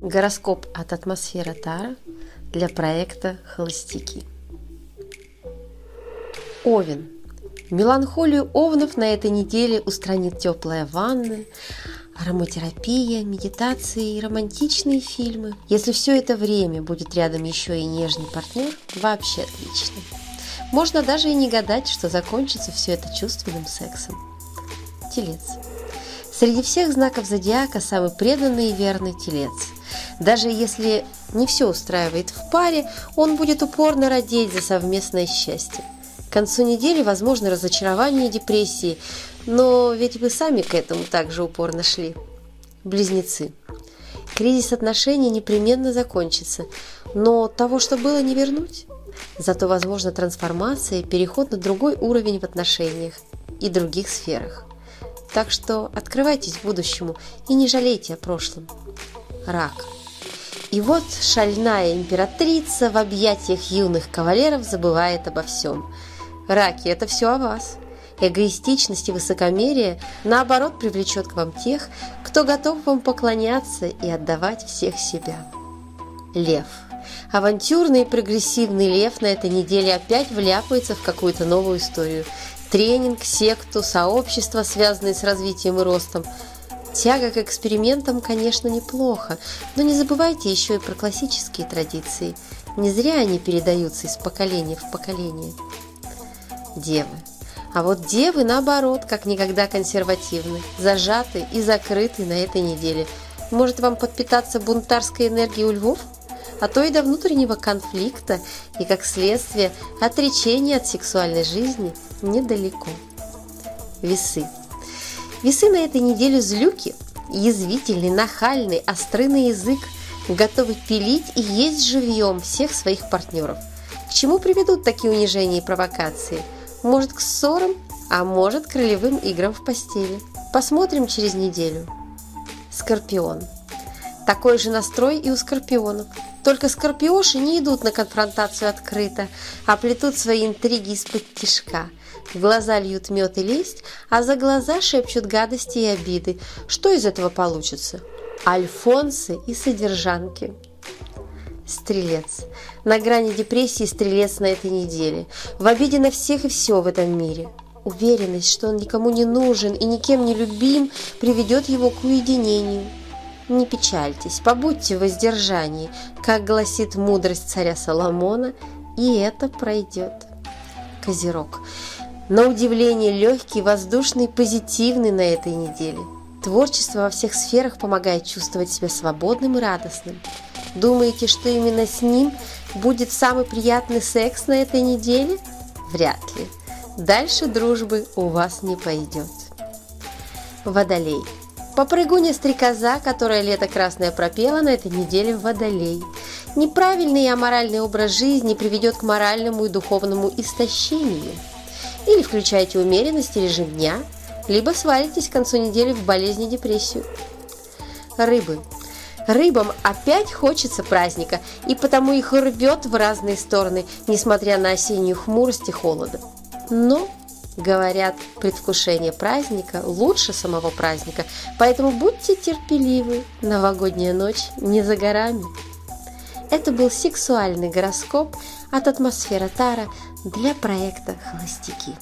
Гороскоп от атмосфера Тара для проекта «Холостяки». Овен. Меланхолию овнов на этой неделе устранит теплая ванна, ароматерапия, медитации и романтичные фильмы. Если все это время будет рядом еще и нежный партнер, вообще отлично. Можно даже и не гадать, что закончится все это чувственным сексом. Телец. Среди всех знаков зодиака самый преданный и верный телец. Даже если не все устраивает в паре, он будет упорно родить за совместное счастье. К концу недели возможно разочарование и депрессии, но ведь вы сами к этому также упорно шли. Близнецы. Кризис отношений непременно закончится, но того, что было, не вернуть. Зато возможна трансформация и переход на другой уровень в отношениях и других сферах. Так что открывайтесь будущему и не жалейте о прошлом. Рак. И вот шальная императрица в объятиях юных кавалеров забывает обо всем. Раки – это все о вас. Эгоистичность и высокомерие, наоборот, привлечет к вам тех, кто готов вам поклоняться и отдавать всех себя. Лев. Авантюрный и прогрессивный лев на этой неделе опять вляпается в какую-то новую историю – тренинг, секту, сообщество, связанные с развитием и ростом. Тяга к экспериментам, конечно, неплохо, но не забывайте еще и про классические традиции. Не зря они передаются из поколения в поколение. Девы. А вот девы, наоборот, как никогда консервативны, зажаты и закрыты на этой неделе. Может вам подпитаться бунтарской энергией у львов? а то и до внутреннего конфликта и, как следствие, отречения от сексуальной жизни недалеко. Весы. Весы на этой неделе злюки, язвительный, нахальный, острый на язык, готовы пилить и есть живьем всех своих партнеров. К чему приведут такие унижения и провокации? Может, к ссорам, а может, к ролевым играм в постели. Посмотрим через неделю. Скорпион. Такой же настрой и у скорпионов. Только скорпиоши не идут на конфронтацию открыто, а плетут свои интриги из-под тишка. В глаза льют мед и лесть, а за глаза шепчут гадости и обиды. Что из этого получится? Альфонсы и содержанки. Стрелец. На грани депрессии стрелец на этой неделе. В обиде на всех и все в этом мире. Уверенность, что он никому не нужен и никем не любим, приведет его к уединению. Не печальтесь, побудьте в воздержании, как гласит мудрость царя Соломона, и это пройдет. Козерог. На удивление легкий, воздушный, позитивный на этой неделе. Творчество во всех сферах помогает чувствовать себя свободным и радостным. Думаете, что именно с ним будет самый приятный секс на этой неделе? Вряд ли. Дальше дружбы у вас не пойдет. Водолей. Попрыгуня-стрекоза, которая лето красное пропела на этой неделе в Водолей. Неправильный и аморальный образ жизни приведет к моральному и духовному истощению. Или включайте умеренность и режим дня, либо свалитесь к концу недели в болезни депрессию. Рыбы. Рыбам опять хочется праздника, и потому их рвет в разные стороны, несмотря на осеннюю хмурость и холода. Но Говорят, предвкушение праздника лучше самого праздника, поэтому будьте терпеливы, новогодняя ночь не за горами. Это был сексуальный гороскоп от атмосфера Тара для проекта «Холостяки».